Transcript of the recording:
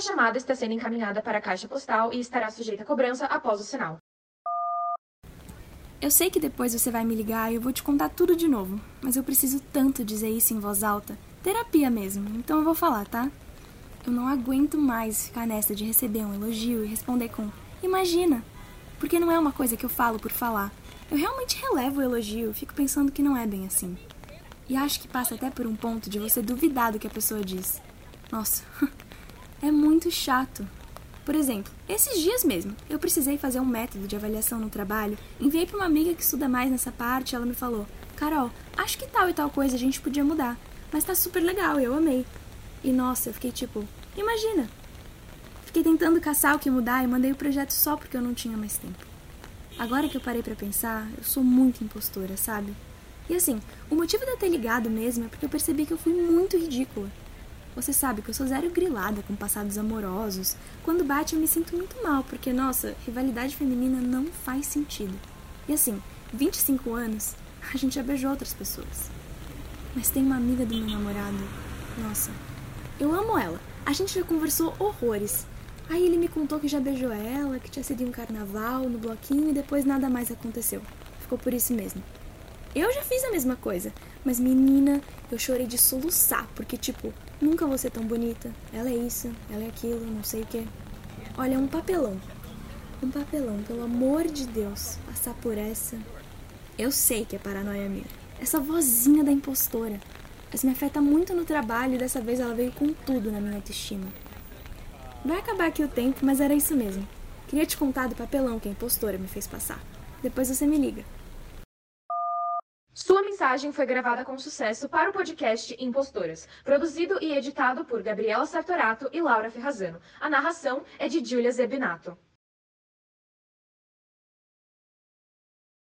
chamada está sendo encaminhada para a caixa postal e estará sujeita a cobrança após o sinal. Eu sei que depois você vai me ligar e eu vou te contar tudo de novo, mas eu preciso tanto dizer isso em voz alta. Terapia mesmo, então eu vou falar, tá? Eu não aguento mais ficar nessa de receber um elogio e responder com imagina, porque não é uma coisa que eu falo por falar. Eu realmente relevo o elogio, fico pensando que não é bem assim. E acho que passa até por um ponto de você duvidar do que a pessoa diz. Nossa, é muito chato. Por exemplo, esses dias mesmo, eu precisei fazer um método de avaliação no trabalho, enviei para uma amiga que estuda mais nessa parte ela me falou: Carol, acho que tal e tal coisa a gente podia mudar, mas tá super legal, eu amei. E nossa, eu fiquei tipo: Imagina! Fiquei tentando caçar o que mudar e mandei o projeto só porque eu não tinha mais tempo. Agora que eu parei para pensar, eu sou muito impostora, sabe? E assim, o motivo de eu ter ligado mesmo é porque eu percebi que eu fui muito ridícula. Você sabe que eu sou zero grilada com passados amorosos. Quando bate eu me sinto muito mal, porque, nossa, rivalidade feminina não faz sentido. E assim, 25 anos, a gente já beijou outras pessoas. Mas tem uma amiga do meu namorado. Nossa, eu amo ela. A gente já conversou horrores. Aí ele me contou que já beijou ela, que tinha sido um carnaval, no bloquinho e depois nada mais aconteceu. Ficou por isso mesmo. Eu já fiz a mesma coisa, mas menina, eu chorei de soluçar, porque tipo, nunca vou ser tão bonita. Ela é isso, ela é aquilo, não sei o que. Olha, um papelão. Um papelão, pelo amor de Deus, passar por essa. Eu sei que é paranoia minha. Essa vozinha da impostora. Mas me afeta muito no trabalho e dessa vez ela veio com tudo na minha autoestima. Vai acabar aqui o tempo, mas era isso mesmo. Queria te contar do papelão que a impostora me fez passar. Depois você me liga. Sua mensagem foi gravada com sucesso para o podcast Impostoras, produzido e editado por Gabriela Sartorato e Laura Ferrazano. A narração é de Julia Zebinato.